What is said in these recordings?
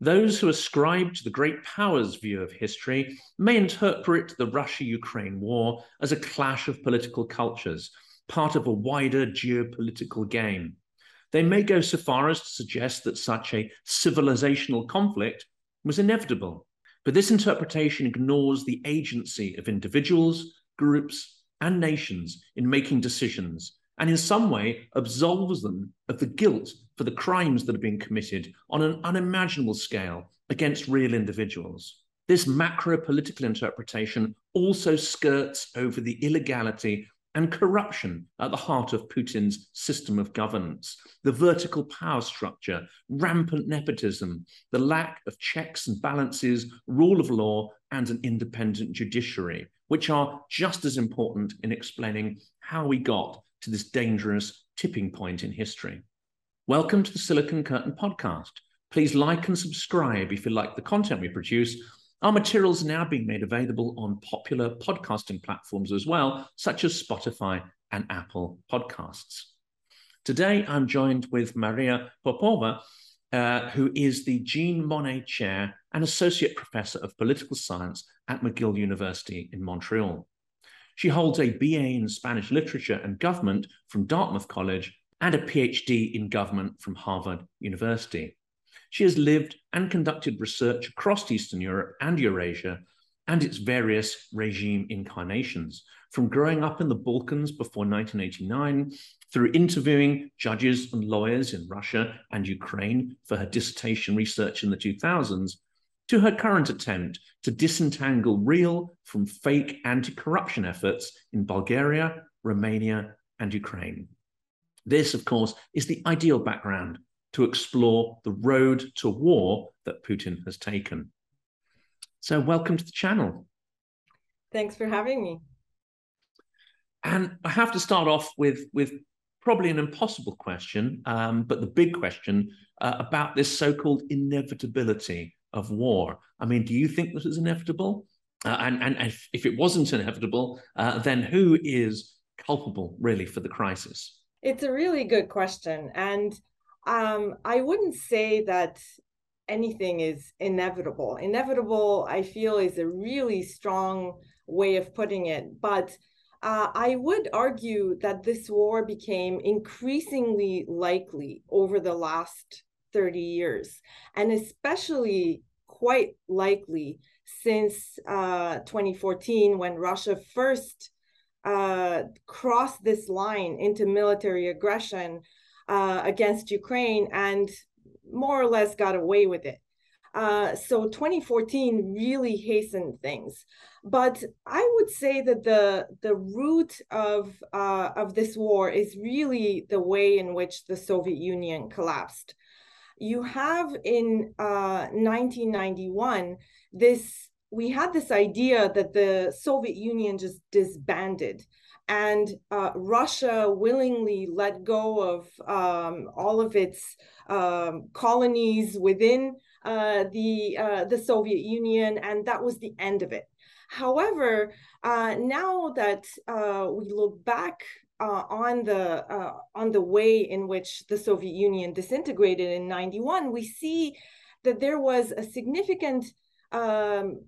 Those who ascribe to the great powers view of history may interpret the Russia Ukraine war as a clash of political cultures, part of a wider geopolitical game. They may go so far as to suggest that such a civilizational conflict was inevitable. But this interpretation ignores the agency of individuals, groups, and nations in making decisions, and in some way absolves them of the guilt for the crimes that are being committed on an unimaginable scale against real individuals. This macro political interpretation also skirts over the illegality and corruption at the heart of Putin's system of governance, the vertical power structure, rampant nepotism, the lack of checks and balances, rule of law, and an independent judiciary, which are just as important in explaining how we got to this dangerous tipping point in history. Welcome to the Silicon Curtain podcast. Please like and subscribe if you like the content we produce. Our materials are now being made available on popular podcasting platforms as well, such as Spotify and Apple Podcasts. Today, I'm joined with Maria Popova, uh, who is the Jean Monnet Chair and Associate Professor of Political Science at McGill University in Montreal. She holds a BA in Spanish Literature and Government from Dartmouth College and a PhD in government from Harvard University. She has lived and conducted research across Eastern Europe and Eurasia and its various regime incarnations, from growing up in the Balkans before 1989 through interviewing judges and lawyers in Russia and Ukraine for her dissertation research in the 2000s, to her current attempt to disentangle real from fake anti corruption efforts in Bulgaria, Romania, and Ukraine. This, of course, is the ideal background to explore the road to war that Putin has taken. So, welcome to the channel. Thanks for having me. And I have to start off with, with probably an impossible question, um, but the big question uh, about this so called inevitability of war. I mean, do you think this is inevitable? Uh, and and if, if, it wasn't inevitable, uh, then who is culpable really for the crisis? It's a really good question. And um, I wouldn't say that anything is inevitable. Inevitable, I feel, is a really strong way of putting it. But uh, I would argue that this war became increasingly likely over the last 30 years, and especially quite likely since uh, 2014 when Russia first uh, crossed this line into military aggression uh, against Ukraine and more or less got away with it. Uh, so 2014 really hastened things, but I would say that the the root of uh, of this war is really the way in which the Soviet Union collapsed. You have in 1991 uh, this we had this idea that the Soviet Union just disbanded and uh, Russia willingly let go of um, all of its um, colonies within uh, the uh, the Soviet Union, and that was the end of it. However, uh, now that uh, we look back uh, on the on the way in which the Soviet Union disintegrated in '91, we see that there was a significant um,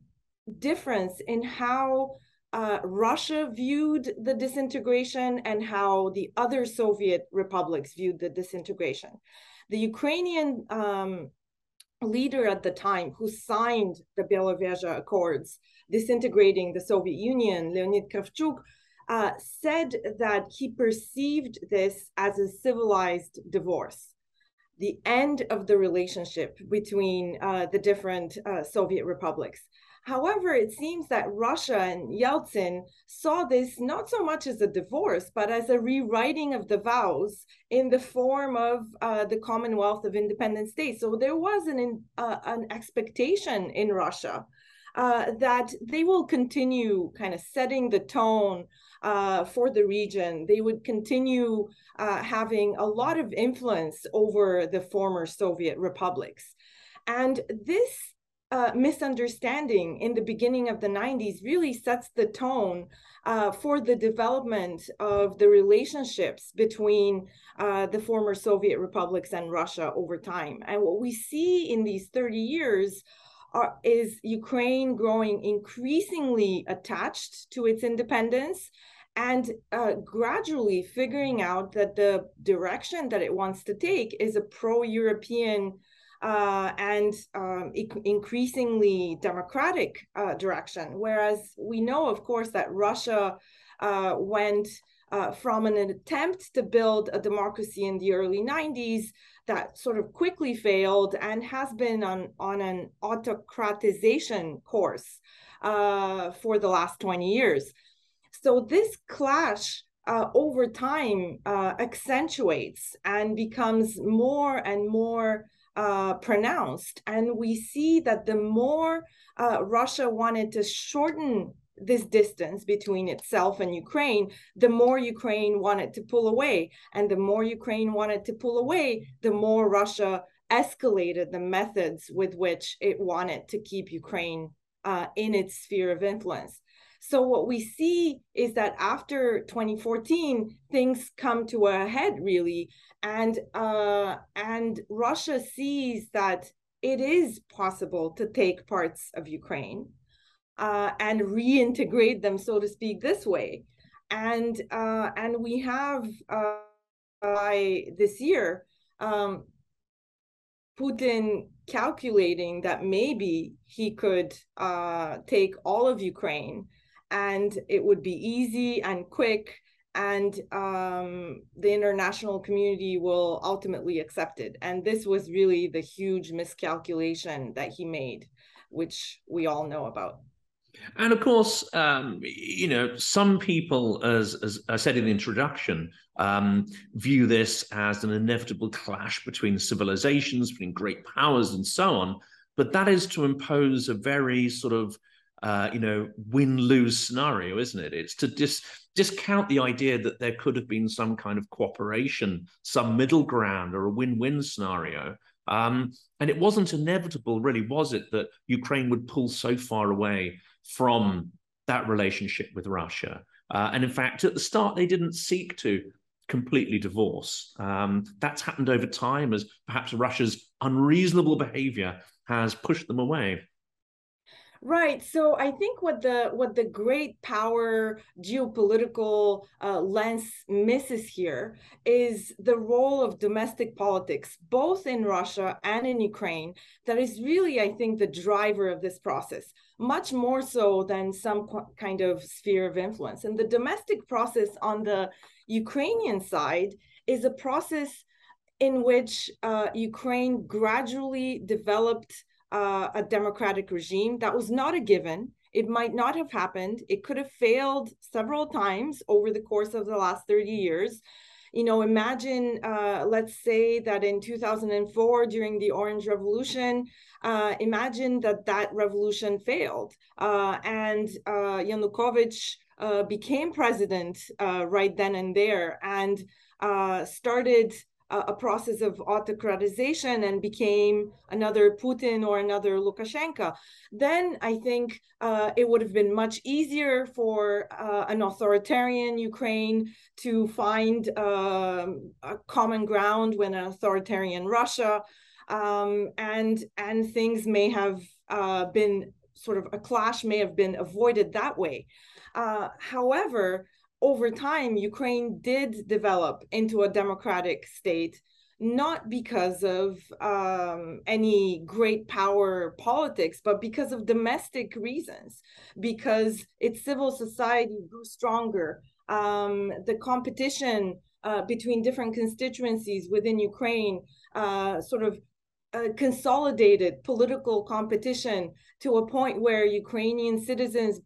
difference in how uh, Russia viewed the disintegration and how the other Soviet republics viewed the disintegration. The Ukrainian um, leader at the time who signed the Belovezha Accords, disintegrating the Soviet Union, Leonid Kravchuk, uh, said that he perceived this as a civilized divorce, the end of the relationship between uh, the different uh, Soviet republics. However, it seems that Russia and Yeltsin saw this not so much as a divorce, but as a rewriting of the vows in the form of uh, the Commonwealth of Independent States. So there was an, uh, an expectation in Russia uh, that they will continue kind of setting the tone uh, for the region. They would continue uh, having a lot of influence over the former Soviet republics. And this uh, misunderstanding in the beginning of the 90s really sets the tone uh, for the development of the relationships between uh, the former Soviet republics and Russia over time. And what we see in these 30 years are, is Ukraine growing increasingly attached to its independence and uh, gradually figuring out that the direction that it wants to take is a pro European uh, and um, increasingly democratic uh, direction. Whereas we know, of course, that Russia uh, went uh, from an attempt to build a democracy in the early 90s that sort of quickly failed and has been on, on an autocratization course uh, for the last 20 years. So this clash uh, over time uh, accentuates and becomes more and more uh, pronounced. And we see that the more Russia wanted to shorten this distance between itself and Ukraine, the more Ukraine wanted to pull away. And the more Ukraine wanted to pull away, the more Russia escalated the methods with which it wanted to keep Ukraine uh, in its sphere of influence. So what we see is that after 2014, things come to a head really, and uh, and Russia sees that it is possible to take parts of Ukraine uh, and reintegrate them, so to speak, this way, and uh, and we have uh, by this year. Um, Putin calculating that maybe he could uh, take all of Ukraine and it would be easy and quick and um, the international community will ultimately accept it. And this was really the huge miscalculation that he made, which we all know about. And of course, um, you know, some people, as, as I said in the introduction, um, view this as an inevitable clash between civilizations, between great powers, and so on. But that is to impose a very sort of uh, you know, win lose scenario, isn't it? It's to dis- discount the idea that there could have been some kind of cooperation, some middle ground, or a win win scenario. Um, and it wasn't inevitable, really, was it, that Ukraine would pull so far away from that relationship with Russia? Uh, and in fact, at the start, they didn't seek to completely divorce. Um, that's happened over time as perhaps Russia's unreasonable behavior has pushed them away. Right. So I think what the what the great power geopolitical uh, lens misses here is the role of domestic politics, both in Russia and in Ukraine, that is really, I think, the driver of this process, much more so than some kind of sphere of influence. And the domestic process on the Ukrainian side is a process in which uh, Ukraine gradually developed uh, a democratic regime. That was not a given. It might not have happened. It could have failed several times over the course of the last 30 years. You know, imagine, uh, let's say that in 2004, during the Orange Revolution, uh, imagine that that revolution failed uh, and uh, Yanukovych uh, became president right then and there and started a, process of autocratization and became another Putin or another Lukashenko, then I think uh, it would have been much easier for uh, an authoritarian Ukraine to find uh, a common ground with an authoritarian Russia, um, and and things may have uh, been sort of a clash may have been avoided that way. Uh, however, over time, Ukraine did develop into a democratic state, not because of um, any great power politics, but because of domestic reasons, because its civil society grew stronger. Um, the competition uh, between different constituencies within Ukraine uh, sort of uh, consolidated political competition to a point where Ukrainian citizens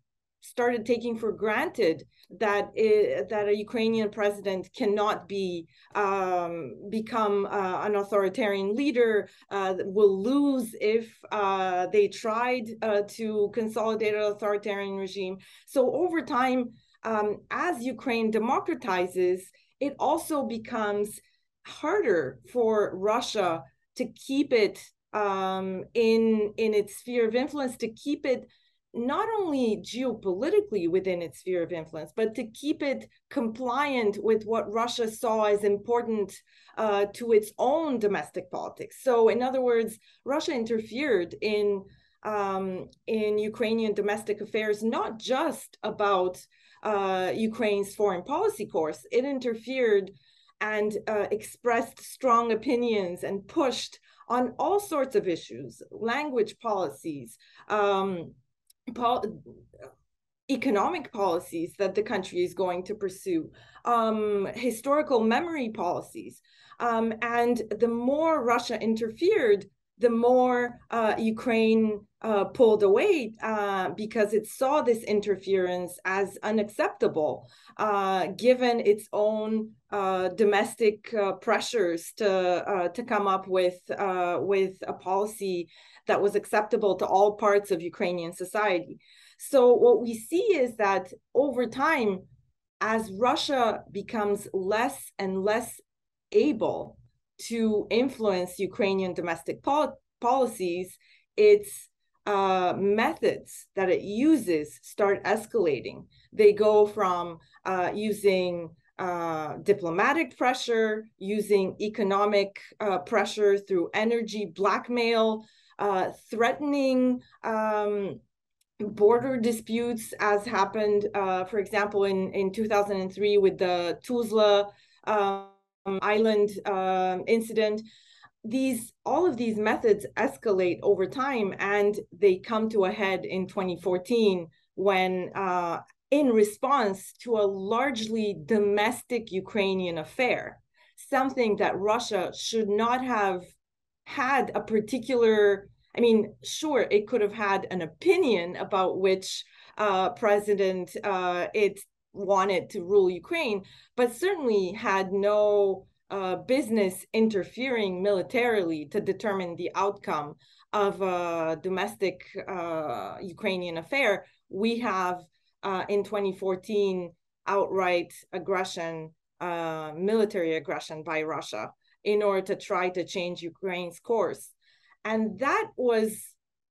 started taking for granted that it, that a Ukrainian president cannot be um, become uh, an authoritarian leader, uh, will lose if uh, they tried uh, to consolidate an authoritarian regime. So over time, um, as Ukraine democratizes, it also becomes harder for Russia to keep it um, in in its sphere of influence to keep it not only geopolitically within its sphere of influence, but to keep it compliant with what Russia saw as important uh, to its own domestic politics. So, in other words, Russia interfered in um, in Ukrainian domestic affairs, not just about uh, Ukraine's foreign policy course. It interfered and uh, expressed strong opinions and pushed on all sorts of issues, language policies, um, pol- economic policies that the country is going to pursue, um, historical memory policies. Um, and the more Russia interfered, the more uh, Ukraine uh, pulled away uh, because it saw this interference as unacceptable, uh, given its own uh, domestic uh, pressures to to come up with with a policy that was acceptable to all parts of Ukrainian society. So what we see is that over time, as Russia becomes less and less able to influence Ukrainian domestic pol- policies, its uh, methods that it uses start escalating. They go from uh, using uh, diplomatic pressure, using economic uh, pressure through energy blackmail, uh, threatening um, border disputes, as happened, uh, for example, in, in 2003 with the Tuzla um, island um, incident. These all of these methods escalate over time, and they come to a head in 2014 when, uh, in response to a largely domestic Ukrainian affair, something that Russia should not have had a particular i mean sure it could have had an opinion about which uh, president uh, it wanted to rule ukraine but certainly had no uh, business interfering militarily to determine the outcome of a domestic uh, ukrainian affair we have uh, in 2014 outright aggression uh, military aggression by russia in order to try to change Ukraine's course. And that was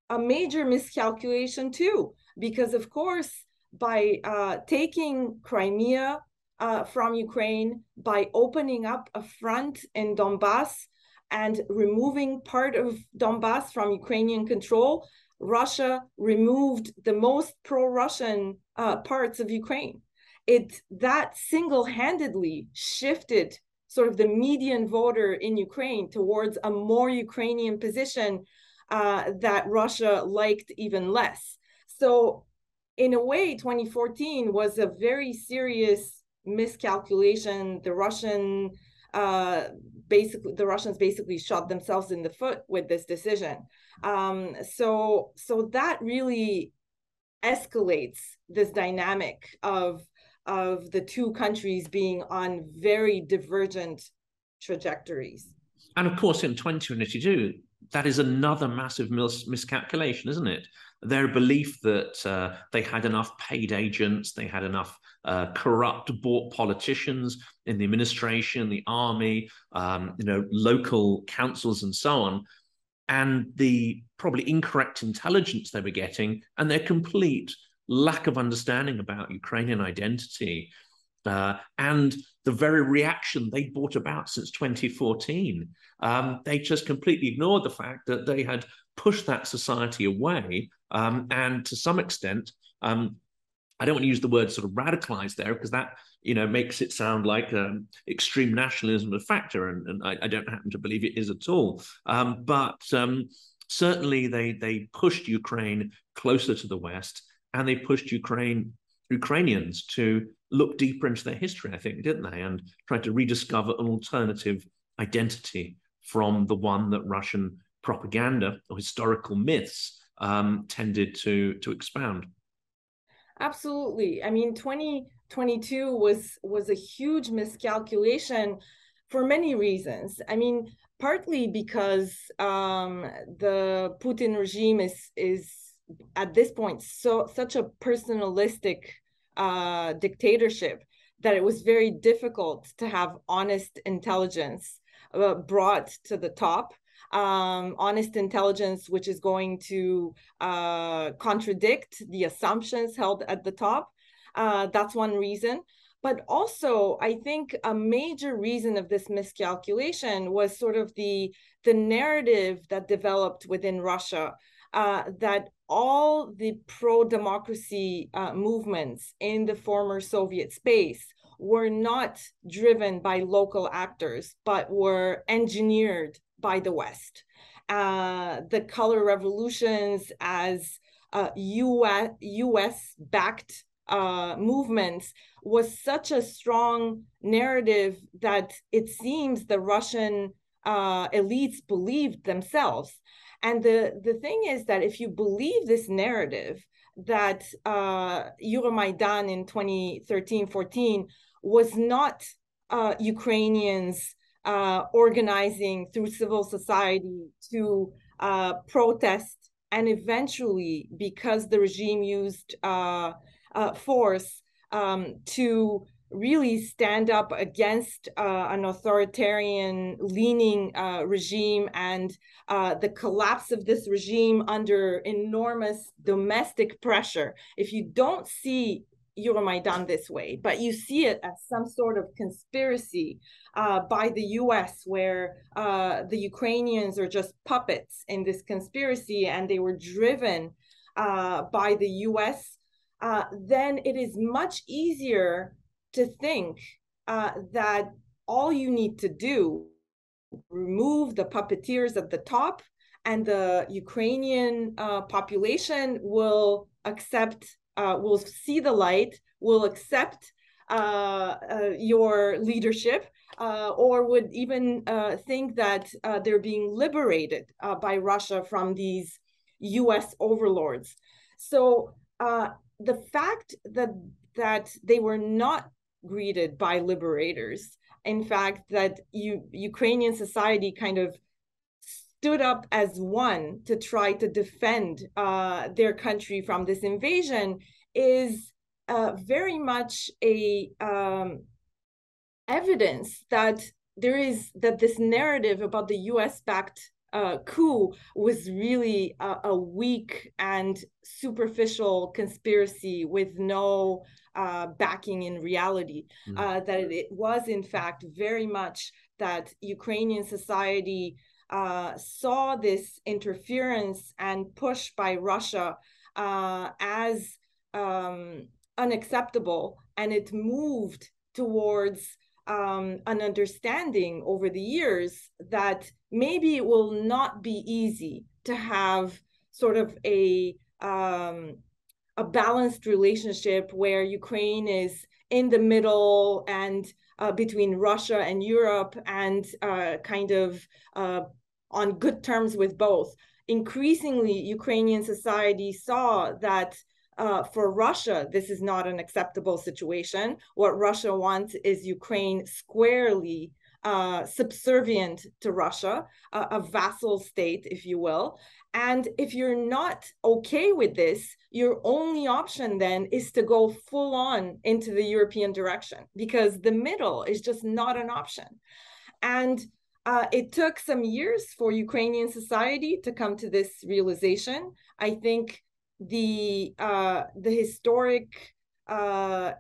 a major miscalculation too, because of course, by uh, taking Crimea uh, from Ukraine, by opening up a front in Donbass and removing part of Donbass from Ukrainian control, Russia removed the most pro-Russian uh, parts of Ukraine. It that single-handedly shifted sort of the median voter in Ukraine towards a more Ukrainian position uh, that Russia liked even less. So, in a way, 2014 was a very serious miscalculation. The Russian uh, basically the Russians basically shot themselves in the foot with this decision. Um, so so that really escalates this dynamic of of the two countries being on very divergent trajectories. And of course, in 2022, that is another massive mis- miscalculation, isn't it? Their belief that uh, they had enough paid agents, they had enough uh, corrupt bought politicians in the administration, the army, um, you know, local councils, and so on, and the probably incorrect intelligence they were getting, and their complete lack of understanding about Ukrainian identity, uh, and the very reaction they brought about since 2014. Um, they just completely ignored the fact that they had pushed that society away, um, and to some extent, um, I don't want to use the word sort of radicalized there because that you know makes it sound like um, extreme nationalism a factor, and, and I, I, don't happen to believe it is at all. Um, but um, certainly, they they pushed Ukraine closer to the West and they pushed Ukraine Ukrainians to look deeper into their history, I think, didn't they, and try to rediscover an alternative identity from the one that Russian propaganda or historical myths um, tended to to expound. Absolutely. I mean, 2022 was was a huge miscalculation for many reasons. I mean, partly because um, the Putin regime is is at this point so such a personalistic uh, dictatorship that it was very difficult to have honest intelligence uh, brought to the top um, honest intelligence, which is going to uh, contradict the assumptions held at the top. Uh, that's one reason. But also, I think a major reason of this miscalculation was sort of the, the narrative that developed within Russia uh, that all the pro democracy uh, movements in the former Soviet space were not driven by local actors, but were engineered by the West. Uh, the color revolutions as uh, US, US backed uh, movements was such a strong narrative that it seems the Russian uh, elites believed themselves. And the, the thing is that if you believe this narrative, that uh, Euromaidan in 2013 14 was not uh, Ukrainians uh, organizing through civil society to uh, protest, and eventually, because the regime used uh, uh, force um, to really stand up against uh, an authoritarian leaning uh, regime and uh, the collapse of this regime under enormous domestic pressure. If you don't see Euromaidan this way, but you see it as some sort of conspiracy uh, by the US, where uh, the Ukrainians are just puppets in this conspiracy and they were driven uh, by the US, uh, then it is much easier to think uh, that all you need to do remove the puppeteers at the top and the Ukrainian uh, population will accept uh, will see the light, will accept uh, uh, your leadership, uh, or would even uh, think that they're being liberated by Russia from these U.S. overlords. So the fact that that they were not greeted by liberators, in fact, that you, Ukrainian society kind of stood up as one to try to defend uh, their country from this invasion is uh, very much a um, evidence that there is that this narrative about the U.S. backed uh, coup was really a, a, weak and superficial conspiracy with no uh, backing in reality. Mm. Uh, that it, it, was, in fact, very much that Ukrainian society uh, saw this interference and push by Russia uh, as um, unacceptable, and it moved towards um, an understanding over the years that maybe it will not be easy to have sort of a um, a balanced relationship where Ukraine is in the middle and uh, between Russia and Europe and uh, kind of uh, on good terms with both. Increasingly, Ukrainian society saw that uh, for Russia, this is not an acceptable situation. What Russia wants is Ukraine squarely uh, subservient to Russia, a vassal state, if you will. And if you're not okay with this, your only option then is to go full on into the European direction because the middle is just not an option. And uh, it took some years for Ukrainian society to come to this realization. I think the uh, the historic, uh,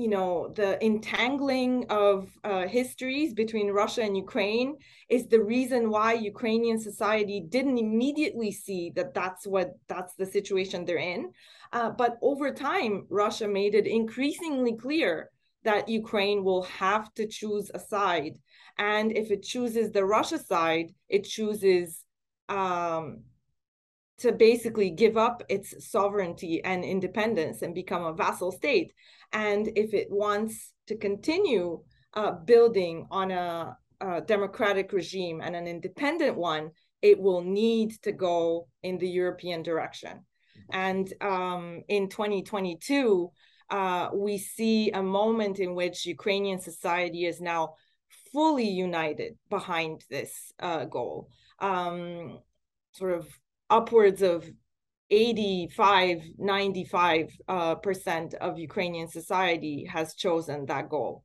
you know, the entangling of uh, histories between Russia and Ukraine is the reason why Ukrainian society didn't immediately see that that's what that's the situation they're in. Uh, but over time, Russia made it increasingly clear that Ukraine will have to choose a side and if it chooses the Russia side, it chooses um, to basically give up its sovereignty and independence and become a vassal state. And if it wants to continue uh, building on a, a democratic regime and an independent one, it will need to go in the European direction. And um, in 2022, uh, we see a moment in which Ukrainian society is now fully united behind this uh, goal. Um, sort of upwards of 85, 95 uh, percent of Ukrainian society has chosen that goal.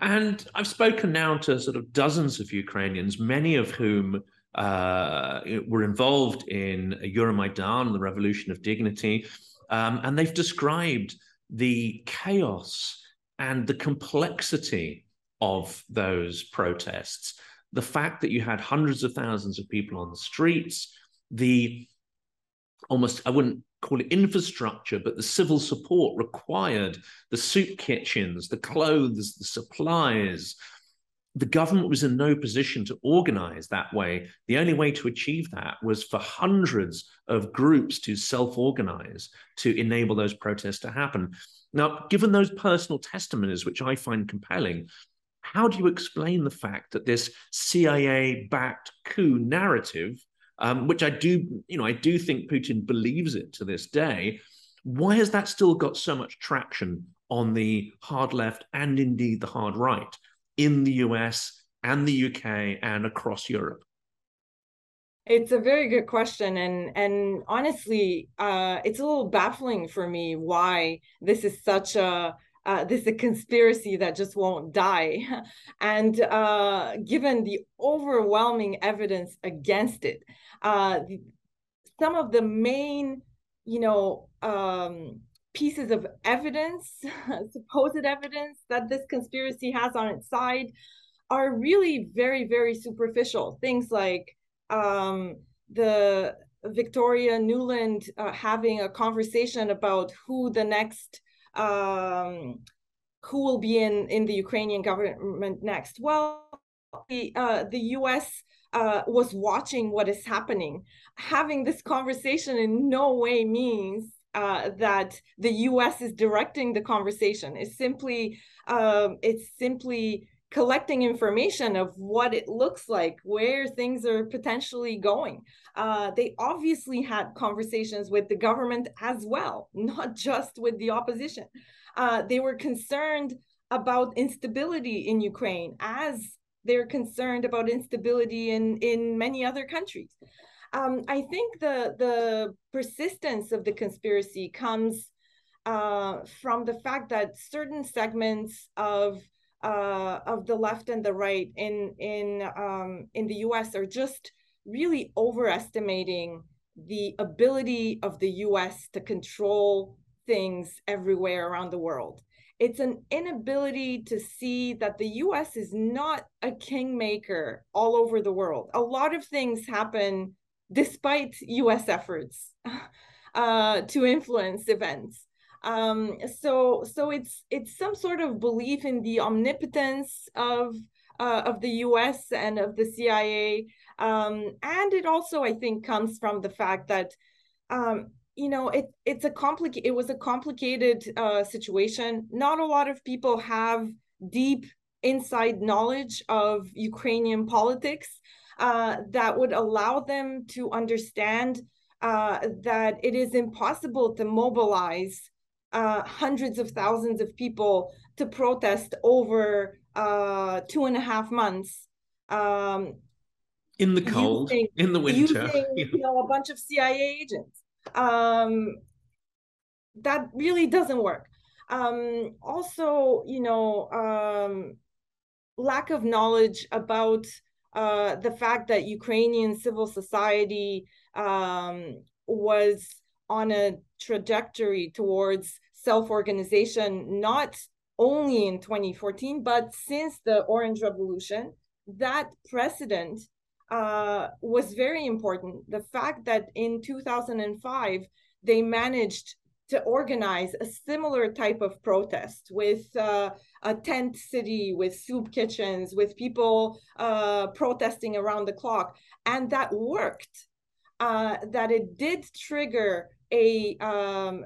And I've spoken now to sort of dozens of Ukrainians, many of whom uh, were involved in Euromaidan, the Revolution of Dignity, um, and they've described the chaos and the complexity of those protests. The fact that you had hundreds of thousands of people on the streets, the almost, I wouldn't call it infrastructure, but the civil support required, the soup kitchens, the clothes, the supplies. The government was in no position to organize that way. The only way to achieve that was for hundreds of groups to self organize to enable those protests to happen. Now, given those personal testimonies, which I find compelling, how do you explain the fact that this CIA backed coup narrative um, which I do, you know, I do think Putin believes it to this day. Why has that still got so much traction on the hard left and indeed the hard right in the US and the UK and across Europe? It's a very good question, and and honestly, uh, it's a little baffling for me why this is such a uh, this is a conspiracy that just won't die. And uh, given the overwhelming evidence against it, uh, some of the main, you know, um, pieces of evidence, supposed evidence that this conspiracy has on its side are really very, very superficial. Things like um, the Victoria Nuland uh, having a conversation about who the next um, who will be in in the Ukrainian government next. Well, the uh, the U.S uh, was watching what is happening. Having this conversation in no way means uh, that the U.S. is directing the conversation. It's simply uh, it's simply collecting information of what it looks like, where things are potentially going. Uh, they obviously had conversations with the government as well, not just with the opposition. Uh, they were concerned about instability in Ukraine as they're concerned about instability in in many other countries. Um, I think the the persistence of the conspiracy comes uh, from the fact that certain segments of uh, of the left and the right in in um, in the U.S. are just really overestimating the ability of the U.S. to control things everywhere around the world it's an inability to see that the US is not a kingmaker all over the world. A lot of things happen despite US efforts uh, to influence events. Um, so so it's it's some sort of belief in the omnipotence of uh, of the US and of the CIA. Um, and it also, I think, comes from the fact that um, you know it it's a complicated it was a complicated uh, situation not a lot of people have deep inside knowledge of ukrainian politics uh, that would allow them to understand uh, that it is impossible to mobilize uh, hundreds of thousands of people to protest over uh, two and a half months. Um, in the cold using, in the winter. using, you know a bunch of cia agents. Um, that really doesn't work. Um, also, you know, um, lack of knowledge about uh, the fact that Ukrainian civil society um, was on a trajectory towards self-organization, not only in 2014, but since the Orange Revolution. That precedent uh, was very important. The fact that in 2005, they managed to organize a similar type of protest with uh, a tent city, with soup kitchens, with people uh, protesting around the clock. And that worked, uh, that it did trigger a um,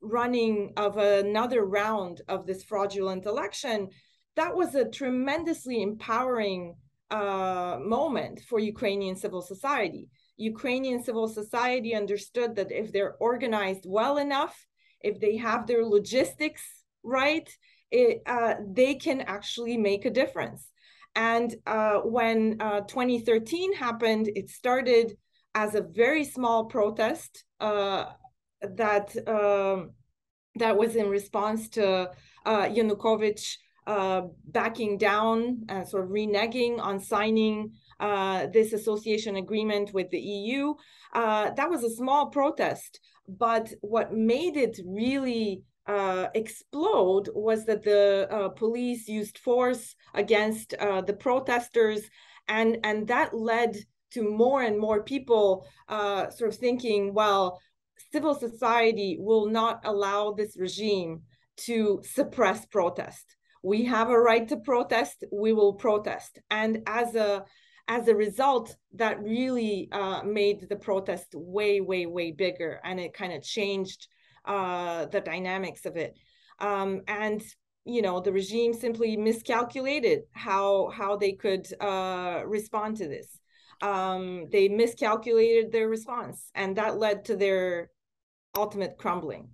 running of another round of this fraudulent election. That was a tremendously empowering uh, moment for Ukrainian civil society. Ukrainian civil society understood that if they're organized well enough, if they have their logistics right, it, uh, they can actually make a difference. And uh, when uh, 2013 happened, it started as a very small protest that um, that was in response to uh, Yanukovych uh, backing down, uh, sort of reneging on signing uh, this association agreement with the EU. Uh, that was a small protest, but what made it really uh, explode was that the uh, police used force against uh, the protesters, and and that led to more and more people uh, sort of thinking, well, civil society will not allow this regime to suppress protest. We have a right to protest. We will protest, and as a as a result, that really uh, made the protest way, way, way bigger, and it kind of changed uh, the dynamics of it. Um, and you know, the regime simply miscalculated how how they could uh, respond to this. Um, they miscalculated their response, and that led to their ultimate crumbling.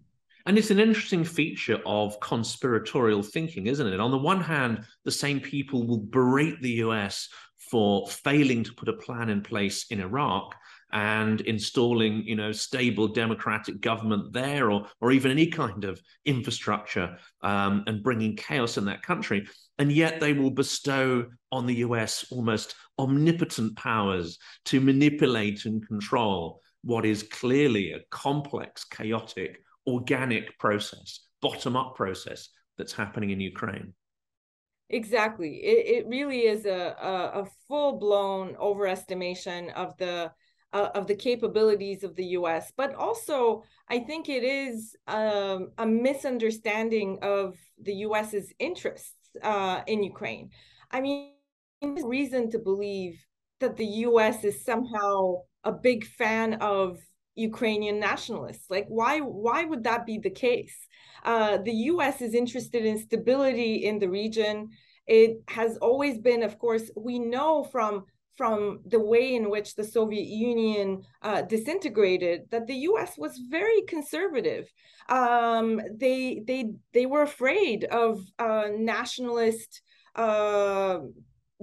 And it's an interesting feature of conspiratorial thinking, isn't it? On the one hand, the same people will berate the US for failing to put a plan in place in Iraq and installing, you know, stable democratic government there, or or even any kind of infrastructure, um, and bringing chaos in that country. And yet they will bestow on the US almost omnipotent powers to manipulate and control what is clearly a complex, chaotic, organic process, bottom up process that's happening in Ukraine. Exactly. It, it really is a, a, a full blown overestimation of the uh, of the capabilities of the U.S., but also I think it is um, a misunderstanding of the U.S.'s interests uh, in Ukraine. I mean, reason to believe that the U.S. is somehow a big fan of Ukrainian nationalists. Like, why why would that be the case? Uh, the U.S. is interested in stability in the region. It has always been, of course, we know from from the way in which the Soviet Union uh, disintegrated that the U.S. was very conservative. Um, they they they were afraid of uh, nationalist uh,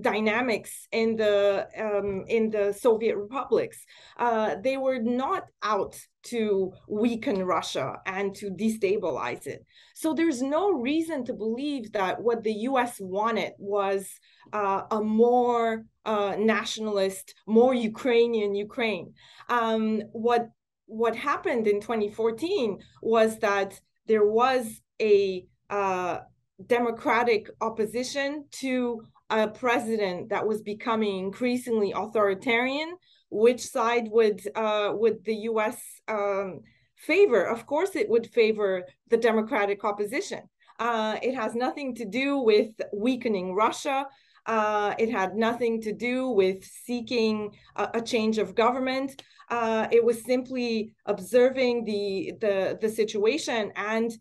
dynamics in the um, in the Soviet republics. Uh, they were not out to weaken Russia and to destabilize it. So there's no reason to believe that what the U.S. wanted was uh, a more uh, nationalist, more Ukrainian Ukraine. Um, what what happened in 2014 was that there was a uh, democratic opposition to a president that was becoming increasingly authoritarian, which side would uh, would the U.S. Um, favor? Of course, it would favor the democratic opposition. Uh, it has nothing to do with weakening Russia. Uh, it had nothing to do with seeking a, a change of government. Uh, it was simply observing the the the situation and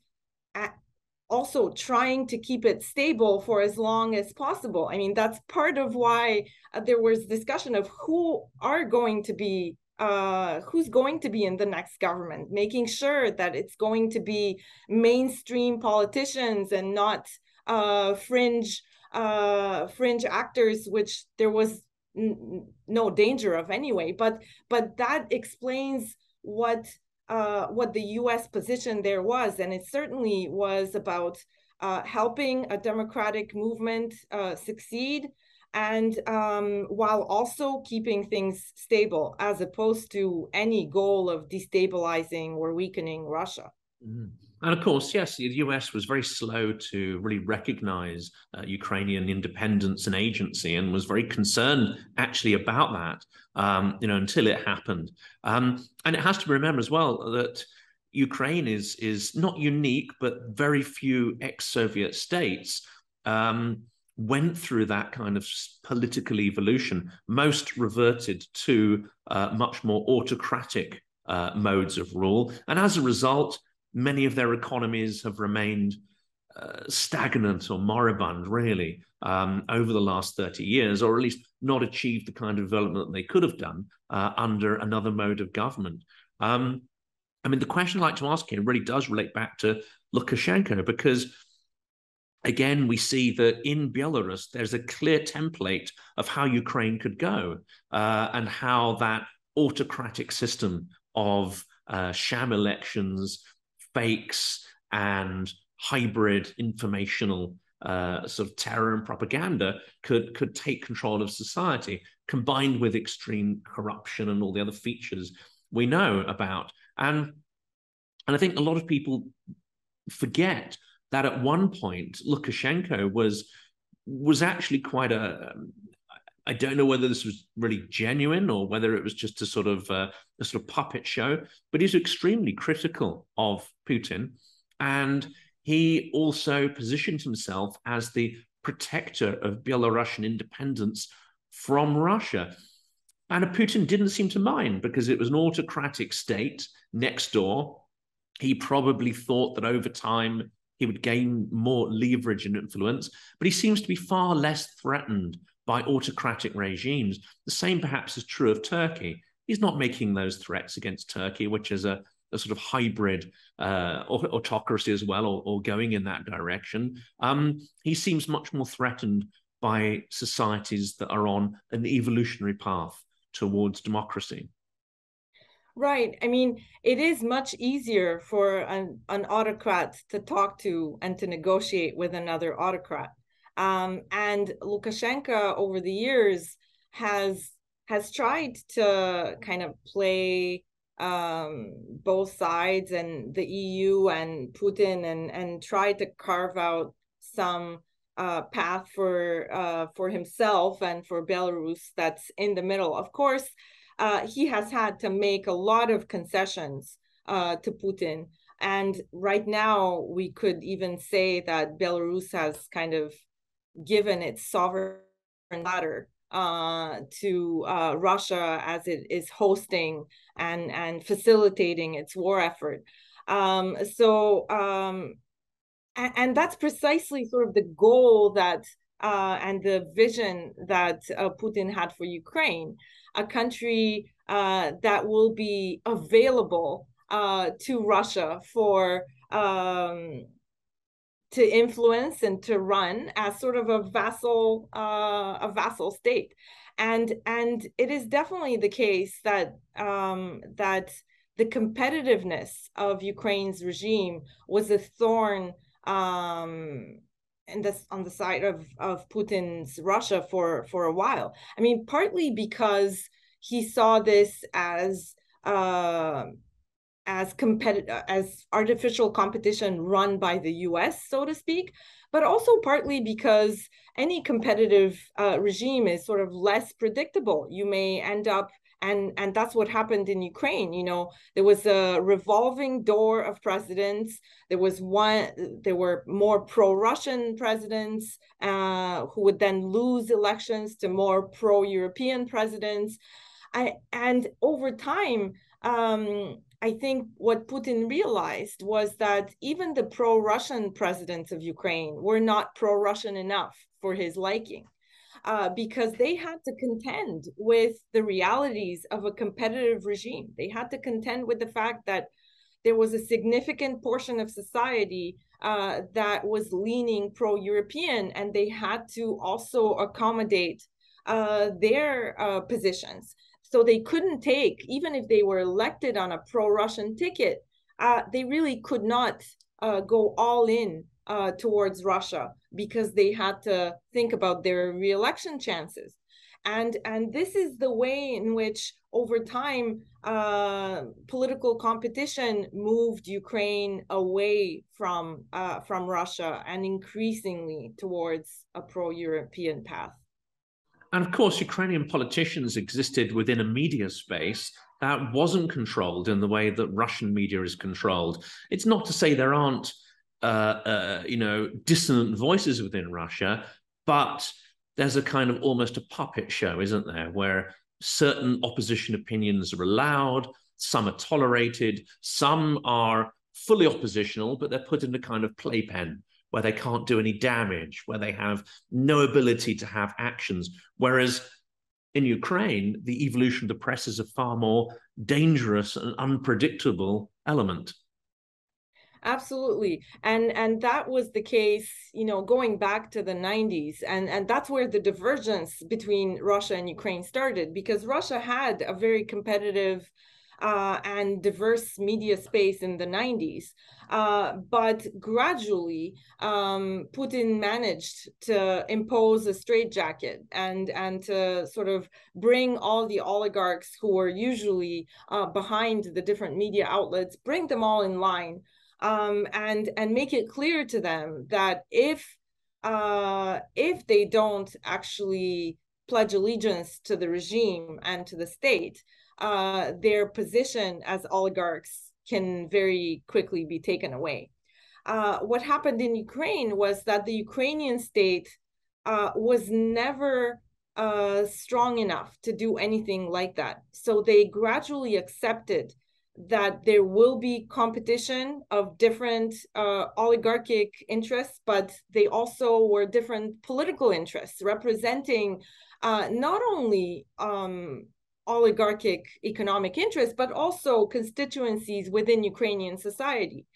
also trying to keep it stable for as long as possible. I mean, that's part of why uh, there was discussion of who are going to be uh, who's going to be in the next government, making sure that it's going to be mainstream politicians and not uh, fringe uh, fringe actors, which there was n- no danger of anyway. But but that explains what uh, what the U.S. position there was, and it certainly was about uh, helping a democratic movement uh, succeed, and um, while also keeping things stable, as opposed to any goal of destabilizing or weakening Russia. Mm. And of course, yes, the US was very slow to really recognize uh, Ukrainian independence and agency, and was very concerned actually about that, um, you know, until it happened. Um, and it has to be remembered as well that Ukraine is is not unique, but very few ex-Soviet states um, went through that kind of political evolution. Most reverted to uh, much more autocratic uh, modes of rule, and as a result many of their economies have remained uh, stagnant or moribund, really, um, over the last 30 years, or at least not achieved the kind of development that they could have done uh, under another mode of government. Um, I mean, the question I'd like to ask here really does relate back to Lukashenko, because again, we see that in Belarus, there's a clear template of how Ukraine could go uh, and how that autocratic system of uh, sham elections, fakes and hybrid informational uh, sort of terror and propaganda could could take control of society, combined with extreme corruption and all the other features we know about. And and I think a lot of people forget that at one point Lukashenko was was actually quite a um, I don't know whether this was really genuine or whether it was just a sort of uh, a sort of puppet show, but he's extremely critical of Putin, and he also positioned himself as the protector of Belarusian independence from Russia. And Putin didn't seem to mind because it was an autocratic state next door. He probably thought that over time he would gain more leverage and influence, but he seems to be far less threatened by autocratic regimes. The same perhaps is true of Turkey. He's not making those threats against Turkey, which is a, a sort of hybrid uh, autocracy as well, or, or, going in that direction. Um, he seems much more threatened by societies that are on an evolutionary path towards democracy. Right. I mean, it is much easier for an, an autocrat to talk to and to negotiate with another autocrat. Um, and Lukashenko over the years has has tried to kind of play um, both sides and the EU and Putin and and try to carve out some uh, path for uh, for himself and for Belarus that's in the middle. Of course, uh, he has had to make a lot of concessions uh, to Putin. And right now, we could even say that Belarus has kind of given its sovereign ladder uh, to uh, Russia as it is hosting and, and facilitating its war effort. Um, so, um, and, and, that's precisely sort of the goal that uh, and the vision that uh, Putin had for Ukraine a country uh, that will be available uh, to Russia for um, to influence and to run as sort of a vassal uh, a vassal state, and and it is definitely the case that um, that the competitiveness of Ukraine's regime was a thorn um, in this on the side of of Putin's Russia for for a while. I mean, partly because he saw this as uh, as competitive as artificial competition run by the U.S., so to speak, but also partly because any competitive uh, regime is sort of less predictable. You may end up and and that's what happened in ukraine you know there was a revolving door of presidents there was one there were more pro-russian presidents uh, who would then lose elections to more pro-european presidents I, and over time um, I think what Putin realized was that even the pro Russian presidents of Ukraine were not pro Russian enough for his liking uh, because they had to contend with the realities of a competitive regime. They had to contend with the fact that there was a significant portion of society uh, that was leaning pro European, and they had to also accommodate uh, their uh, positions. So they couldn't take, even if they were elected on a pro Russian ticket, uh, they really could not uh, go all in uh, towards Russia because they had to think about their reelection chances. And, and this is the way in which, over time, uh, political competition moved Ukraine away from, uh, from Russia and increasingly towards a pro European path. And of course, Ukrainian politicians existed within a media space that wasn't controlled in the way that Russian media is controlled. It's not to say there aren't uh, uh, you know, dissonant voices within Russia, but there's a kind of almost a puppet show, isn't there, where certain opposition opinions are allowed, some are tolerated, some are fully oppositional, but they're put in a kind of playpen where they can't do any damage, where they have no ability to have actions. Whereas in Ukraine, the evolution of the press is a far more dangerous and unpredictable element. Absolutely. And and that was the case you know going back to the 90s and and that's where the divergence between russia and ukraine started because russia had a very competitive uh, and diverse media space in the 90s. Uh, but gradually, um, Putin managed to impose a straitjacket and and to sort of bring all the oligarchs who were usually uh, behind the different media outlets, bring them all in line, um, and and make it clear to them that if uh, if they don't actually pledge allegiance to the regime and to the state, uh, their position as oligarchs can very quickly be taken away. Uh, what happened in Ukraine was that the Ukrainian state uh, was never uh, strong enough to do anything like that. So they gradually accepted that there will be competition of different uh, oligarchic interests, but they also were different political interests representing uh, not only um, oligarchic economic interests, but also constituencies within Ukrainian society.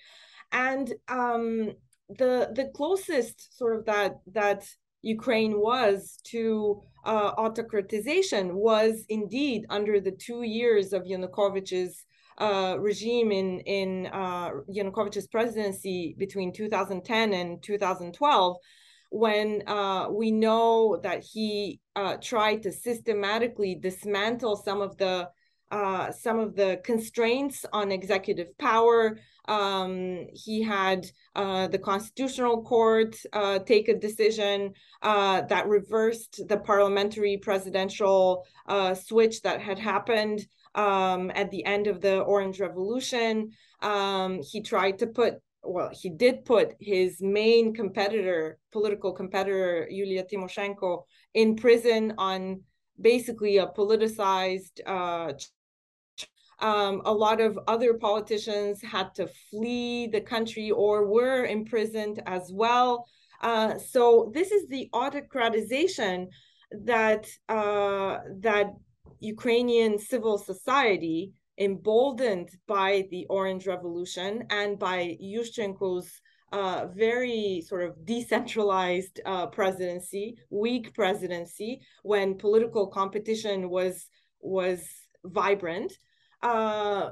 And um, the the closest sort of that that Ukraine was to uh, autocratization was indeed under the two years of Yanukovych's uh, regime in in uh, Yanukovych's presidency between 2010 and 2012, when uh, we know that he uh, tried to systematically dismantle some of the uh, some of the constraints on executive power. Um, he had uh, the Constitutional Court uh, take a decision uh, that reversed the parliamentary presidential switch that had happened um, at the end of the Orange Revolution. Um, he tried to put well, he did put his main competitor, political competitor, Yulia Tymoshenko, in prison on basically a politicized. Uh, um, a lot of other politicians had to flee the country or were imprisoned as well. Uh, so this is the autocratization that uh, that Ukrainian civil society emboldened by the Orange Revolution and by Yushchenko's uh, very sort of decentralized uh, presidency, weak presidency, when political competition was was vibrant. Uh,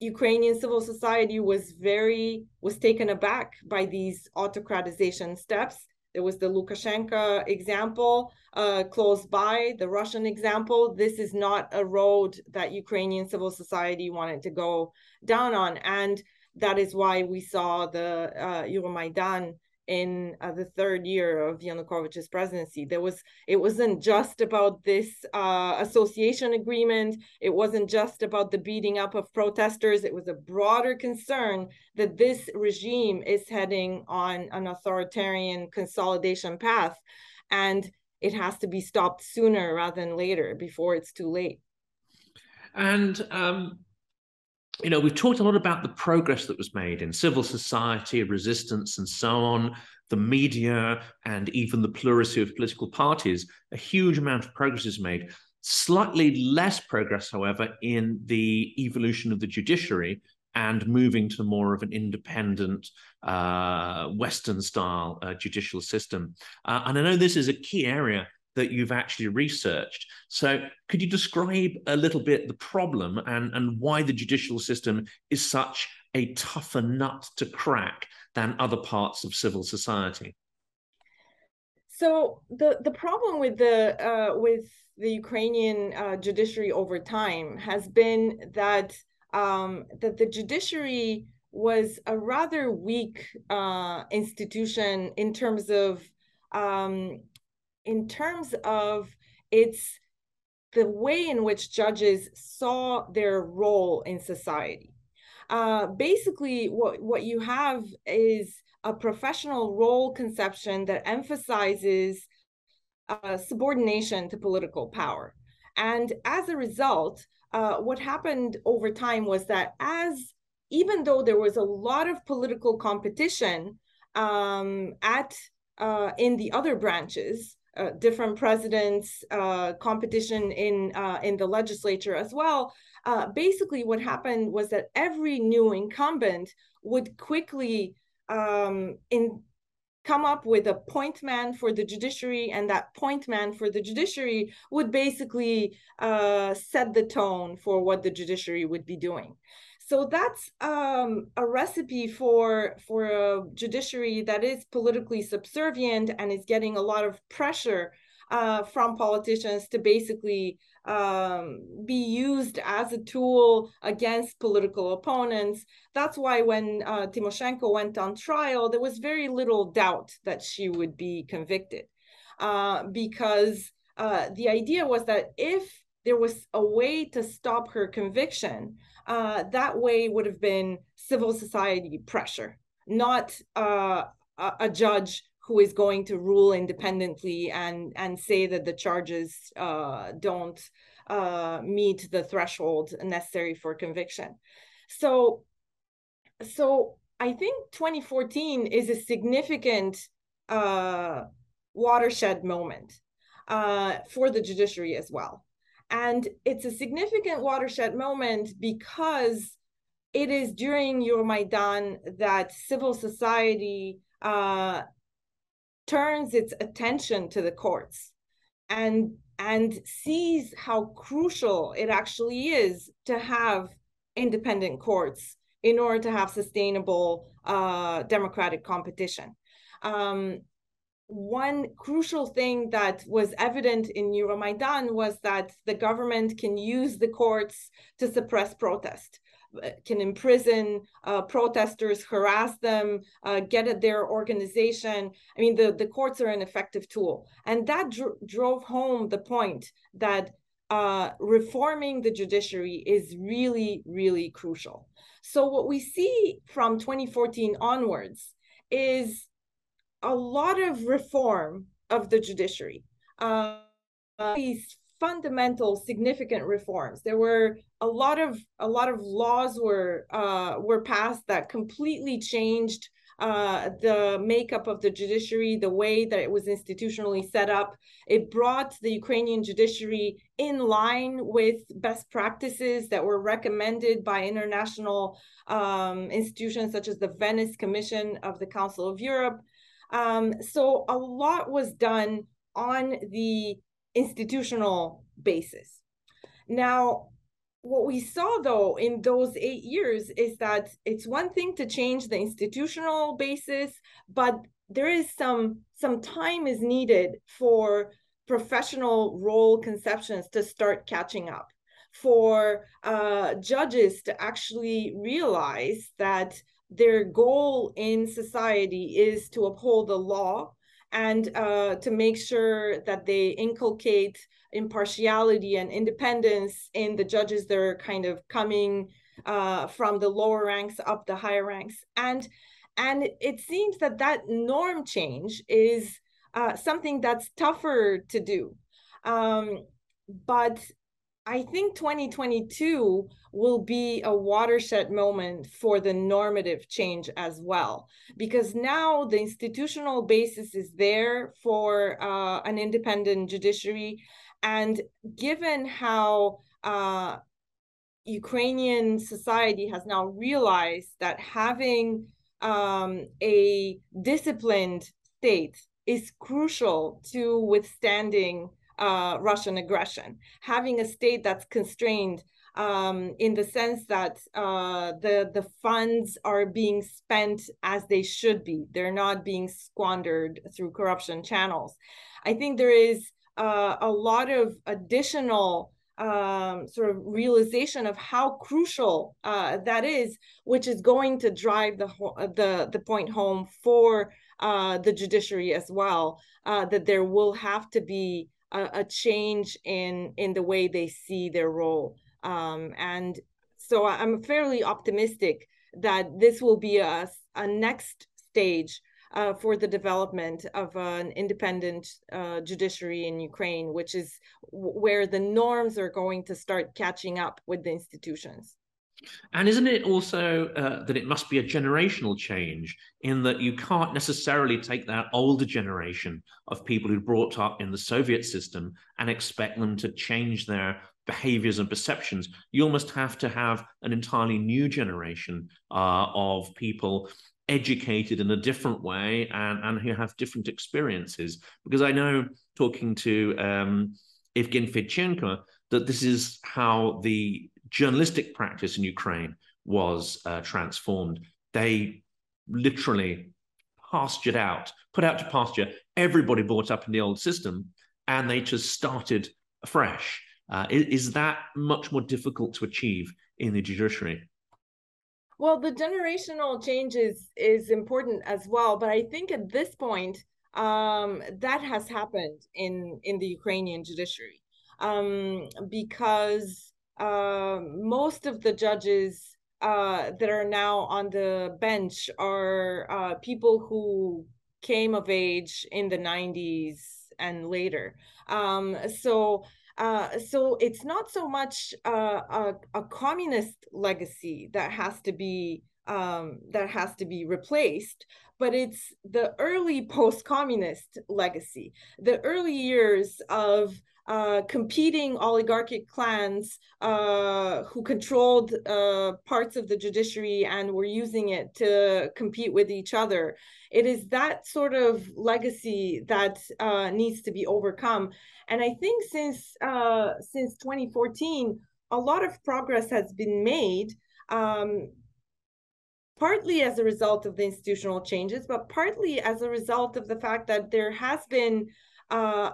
Ukrainian civil society was very was taken aback by these autocratization steps there was the Lukashenko example uh, close by, the Russian example. This is not a road that Ukrainian civil society wanted to go down on. And that is why we saw the uh, Euromaidan in uh, the third year of Yanukovych's presidency. There was it wasn't just about this uh, association agreement. It wasn't just about the beating up of protesters. It was a broader concern that this regime is heading on an authoritarian consolidation path, and it has to be stopped sooner rather than later before it's too late. And um, you know, we've talked a lot about the progress that was made in civil society, resistance, and so on, the media, and even the plurality of political parties. A huge amount of progress is made. Slightly less progress, however, in the evolution of the judiciary and moving to more of an independent uh, Western style uh, judicial system. Uh, and I know this is a key area that you've actually researched. So, could you describe a little bit the problem and, and why the judicial system is such a tougher nut to crack than other parts of civil society? So the the problem with the uh, with the Ukrainian uh, judiciary over time has been that um, that the judiciary was a rather weak uh, institution in terms of um, in terms of its the way in which judges saw their role in society. Uh, basically, what, what you have is a professional role conception that emphasizes uh, subordination to political power. And as a result, uh, what happened over time was that as even though there was a lot of political competition um, at uh, in the other branches, uh, different presidents, uh, competition in uh, in the legislature as well. Uh, basically, what happened was that every new incumbent would quickly um, in come up with a point man for the judiciary, and that point man for the judiciary would basically uh, set the tone for what the judiciary would be doing. So that's um, a recipe for for a judiciary that is politically subservient and is getting a lot of pressure uh, from politicians to basically um, be used as a tool against political opponents. That's why when uh, Tymoshenko went on trial, there was very little doubt that she would be convicted, uh, because uh, the idea was that if there was a way to stop her conviction, uh, that way would have been civil society pressure, not uh, a, judge who is going to rule independently and and say that the charges uh, don't uh, meet the threshold necessary for conviction. So, so I think 2014 is a significant uh, watershed moment uh, for the judiciary as well, and it's a significant watershed moment because it is during Euromaidan that civil society uh, turns its attention to the courts and and sees how crucial it actually is to have independent courts in order to have sustainable uh, democratic competition. Um, one crucial thing that was evident in Euromaidan was that the government can use the courts to suppress protest can imprison uh, protesters, harass them, uh, get at their organization. I mean, the, the courts are an effective tool. And that dr- drove home the point that uh, reforming the judiciary is really, really crucial. So, what we see from 2014 onwards is a lot of reform of the judiciary. Uh, these fundamental significant reforms there were a lot of a lot of laws were uh, were passed that completely changed uh, the makeup of the judiciary, the way that it was institutionally set up. It brought the Ukrainian judiciary in line with best practices that were recommended by international um, institutions such as the Venice Commission of the Council of Europe. Um, so a lot was done on the institutional basis. Now, what we saw though in those eight years is that it's one thing to change the institutional basis, but there is some some time is needed for professional role conceptions to start catching up for uh, judges to actually realize that their goal in society is to uphold the law and uh, to make sure that they inculcate impartiality and independence in the judges that are kind of coming uh, from the lower ranks up the higher ranks. And and it seems that that norm change is uh, something that's tougher to do. Um, but I think 2022 will be a watershed moment for the normative change as well, because now the institutional basis is there for uh, an independent judiciary. And given how uh, Ukrainian society has now realized that having um, a disciplined state is crucial to withstanding uh, Russian aggression, having a state that's constrained um, in the sense that uh, the the funds are being spent as they should be. They're not being squandered through corruption channels. I think there is uh, a lot of additional um, sort of realization of how crucial uh, that is, which is going to drive the the the point home for uh, the judiciary as well. Uh, that there will have to be a, a change in in the way they see their role. Um, and so I'm fairly optimistic that this will be a, a next stage uh, for the development of an independent uh, judiciary in Ukraine, which is where the norms are going to start catching up with the institutions. And isn't it also uh, that it must be a generational change in that you can't necessarily take that older generation of people who brought up in the Soviet system and expect them to change their behaviors and perceptions? You almost have to have an entirely new generation uh, of people educated in a different way and, and who have different experiences. Because I know talking to um, Evgen Fedchenko that this is how the journalistic practice in Ukraine was uh, transformed. They literally pastured out, put out to pasture everybody brought up in the old system, and they just started afresh. Uh, is, is that much more difficult to achieve in the judiciary? Well, the generational change is is important as well, but I think at this point um, that has happened in in the Ukrainian judiciary um, because uh, most of the judges uh, that are now on the bench are uh, people who came of age in the 90s and later. Um, so uh, so it's not so much uh, a, a, communist legacy that has to be um, that has to be replaced, but it's the early post-communist legacy, the early years of uh, competing oligarchic clans uh, who controlled uh, parts of the judiciary and were using it to compete with each other. It is that sort of legacy that uh, needs to be overcome. And I think since uh, since 2014, a lot of progress has been made. Um, partly as a result of the institutional changes, but partly as a result of the fact that there has been uh,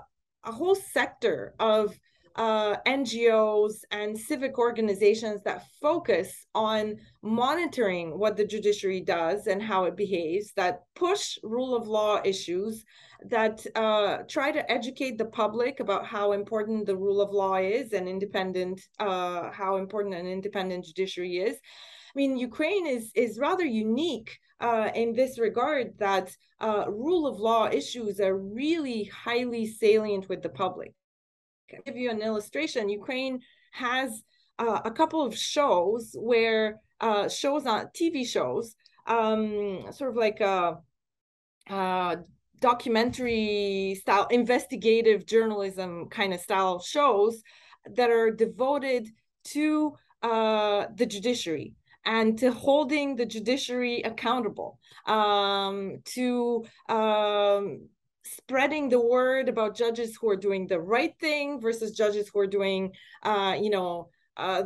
a whole sector of uh, NGOs and civic organizations that focus on monitoring what the judiciary does and how it behaves, that push rule of law issues, that uh, try to educate the public about how important the rule of law is and independent, uh, how important an independent judiciary is. I mean, Ukraine is is rather unique uh, in this regard that uh, rule of law issues are really highly salient with the public. I'll give you an illustration. Ukraine has uh, a couple of shows where uh, shows on TV shows, um, sort of like a, a documentary style, investigative journalism kind of style shows that are devoted to uh, the judiciary and to holding the judiciary accountable, um, to um, spreading the word about judges who are doing the right thing versus judges who are doing, uh, you know, uh,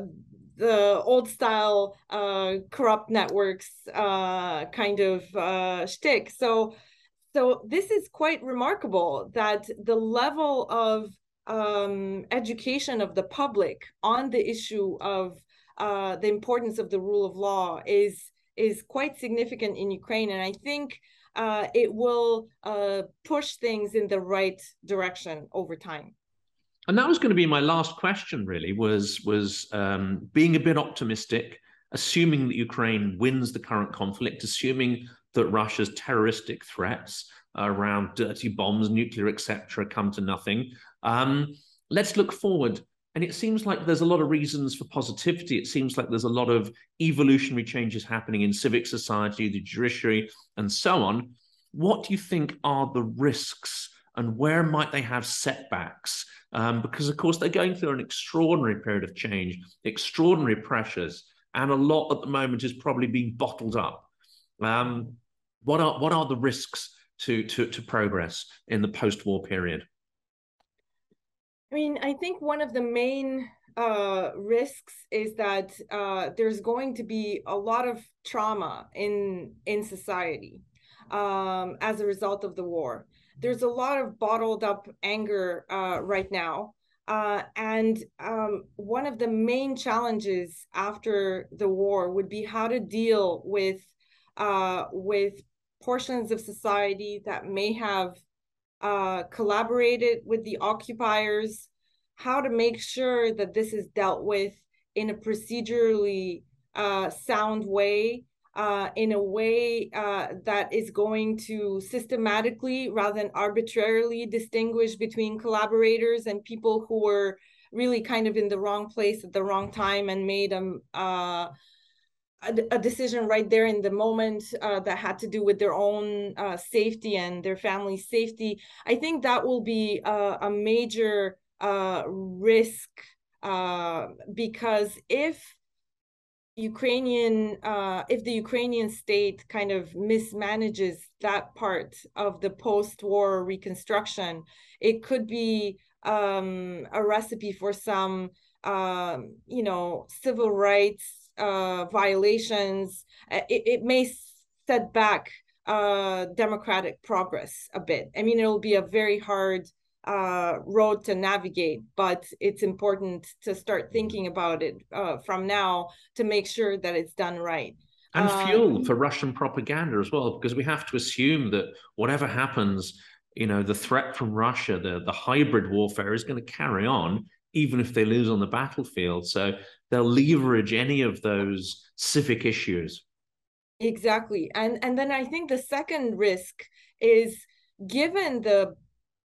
the old style uh, corrupt networks uh, kind of uh, shtick. So, so this is quite remarkable that the level of um, education of the public on the issue of uh, the importance of the rule of law is is quite significant in Ukraine, and I think uh, it will uh, push things in the right direction over time. And that was going to be my last question. Really, was was um, being a bit optimistic, assuming that Ukraine wins the current conflict, assuming that Russia's terroristic threats around dirty bombs, nuclear, etc., come to nothing. Um, let's look forward and it seems like there's a lot of reasons for positivity. It seems like there's a lot of evolutionary changes happening in civic society, the judiciary, and so on. What do you think are the risks and where might they have setbacks? Um, because, of course, they're going through an extraordinary period of change, extraordinary pressures, and a lot at the moment is probably being bottled up. Um, what are what are the risks to, to, to progress in the post-war period? I mean, I think one of the main uh, risks is that uh, there's going to be a lot of trauma in in society um, as a result of the war. There's a lot of bottled up anger uh, right now. Uh, and um, one of the main challenges after the war would be how to deal with uh, with portions of society that may have uh, collaborated with the occupiers, how to make sure that this is dealt with in a procedurally uh, sound way, uh, in a way uh, that is going to systematically rather than arbitrarily distinguish between collaborators and people who were really kind of in the wrong place at the wrong time and made them uh, a, decision right there in the moment uh, that had to do with their own uh, safety and their family's safety. I think that will be a, a major uh, risk uh, because if Ukrainian, uh, if the Ukrainian state kind of mismanages that part of the post-war reconstruction, it could be um, a recipe for some, um, you know, civil rights uh, violations. Uh, it, it may set back uh, democratic progress a bit. I mean, it'll be a very hard uh, road to navigate, but it's important to start thinking about it uh, from now to make sure that it's done right. And uh, fuel for Russian propaganda as well, because we have to assume that whatever happens, you know, the threat from Russia, the, the hybrid warfare is going to carry on, even if they lose on the battlefield. So they'll leverage any of those civic issues. Exactly. And and then I think the second risk is given the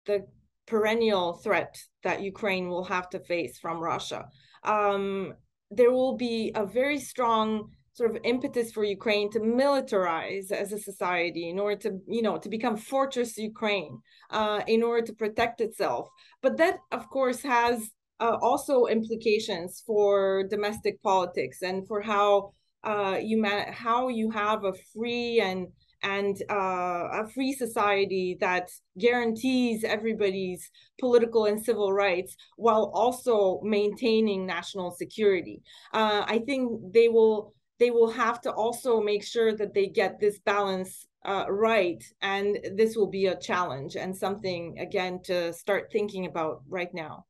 the perennial threat that Ukraine will have to face from Russia. Um, there will be a very strong sort of impetus for Ukraine to militarize as a society in order to, you know, to become fortress Ukraine uh, in order to protect itself. But that, of course, has uh, also implications for domestic politics and for how uh, you man- how you have a free and and uh, a free society that guarantees everybody's political and civil rights while also maintaining national security. Uh, I think they will they will have to also make sure that they get this balance uh, right, and this will be a challenge and something again to start thinking about right now.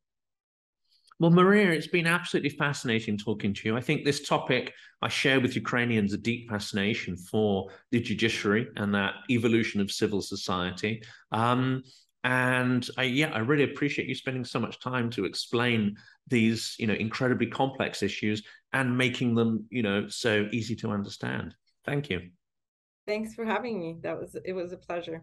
Well, Maria, it's been absolutely fascinating talking to you. I think this topic, I share with Ukrainians a deep fascination for the judiciary and that evolution of civil society. Um, and I, yeah, I really appreciate you spending so much time to explain these, you know, incredibly complex issues and making them, you know, so easy to understand. Thank you. Thanks for having me. That was it was a pleasure.